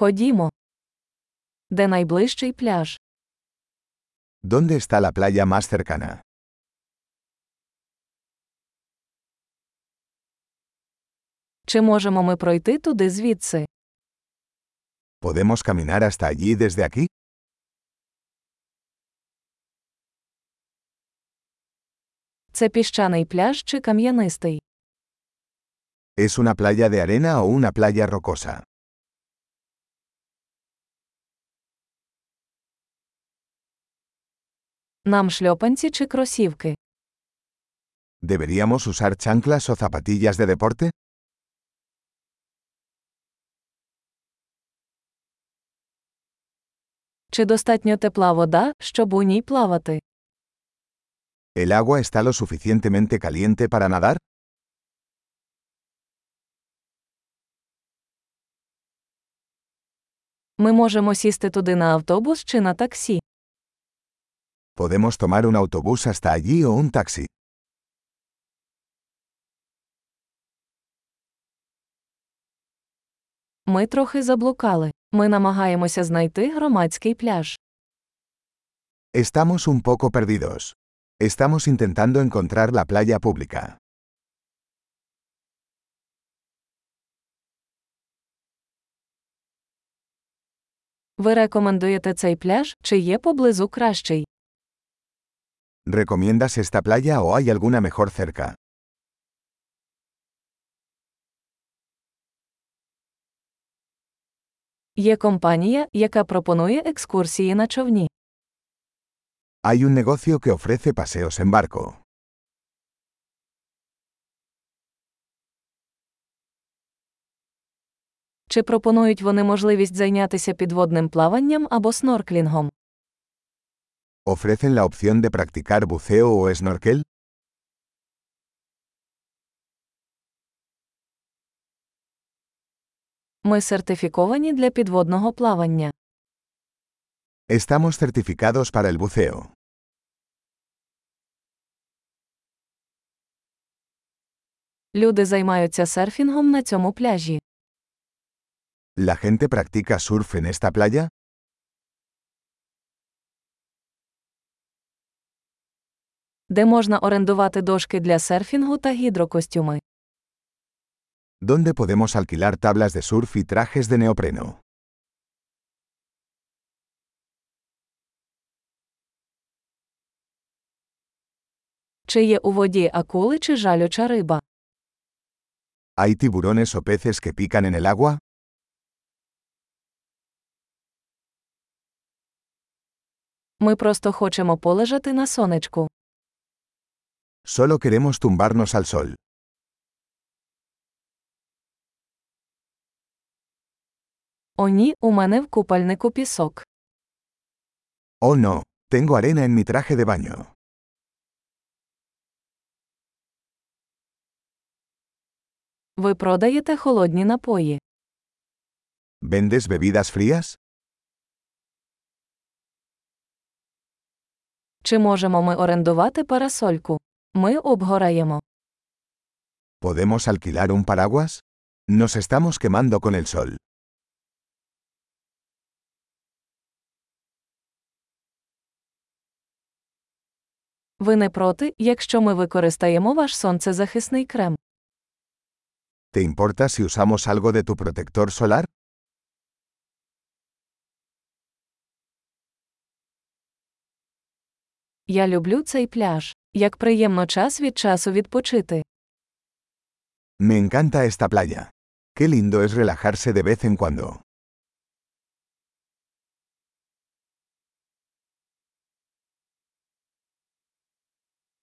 Ходімо. Де найближчий пляж? ¿Dónde está la playa más cercana? Чи можемо ми пройти туди звідси? ¿Podemos caminar hasta allí desde aquí? Це піщаний пляж чи кам'янистий? ¿Es una playa de arena o una playa rocosa? Нам шльопанці чи кросівки? ¿Deberíamos usar chanclas o zapatillas de deporte? Чи достатньо тепла вода, щоб у ній плавати? ¿El agua está lo suficientemente caliente para nadar? Ми можемо сісти туди на автобус чи на таксі. ¿Podemos tomar un autobús hasta allí o un taxi? Ми трохи заблукали. Ми намагаємося знайти громадський пляж. Estamos un poco perdidos. Estamos intentando encontrar la playa pública. Ви рекомендуєте цей пляж, чи є поблизу кращий? ¿Recomiendas esta playa o hay alguna mejor cerca? Є компанія, яка пропонує екскурсії на човні. Hay un negocio que ofrece paseos en barco. Чи пропонують вони можливість зайнятися підводним плаванням або снорклінгом? ¿Ofrecen la opción de practicar buceo o snorkel? Ми сертифіковані для підводного плавання. Estamos certificados para el buceo. Люди займаються серфінгом на цьому пляжі. ¿La gente practica surf en esta playa? Де можна орендувати дошки для серфінгу та гідрокостюми. ¿Dónde podemos alquilar tablas de surf y trajes de neopreno? Чи є у воді акули чи жалюча риба? ¿Hay tiburones o peces que pican en el agua? Ми просто хочемо полежати на сонечку. Solo queremos tumbarnos al sol. О ні, у мене в купальнику пісок. Oh no, tengo arena en mi traje de baño. Ви продаєте холодні напої. ¿Vendes bebidas frías? Чи можемо ми орендувати парасольку? Ми обгораємо. ¿Podemos alquilar un paraguas? Nos estamos quemando con el sol. Ви не проти, якщо ми використаємо ваш сонцезахисний крем. ¿Te importa si usamos algo de tu protector solar? Я люблю цей пляж. Як приємно час від часу відпочити. Me encanta esta playa. Qué lindo es relajarse de vez en cuando.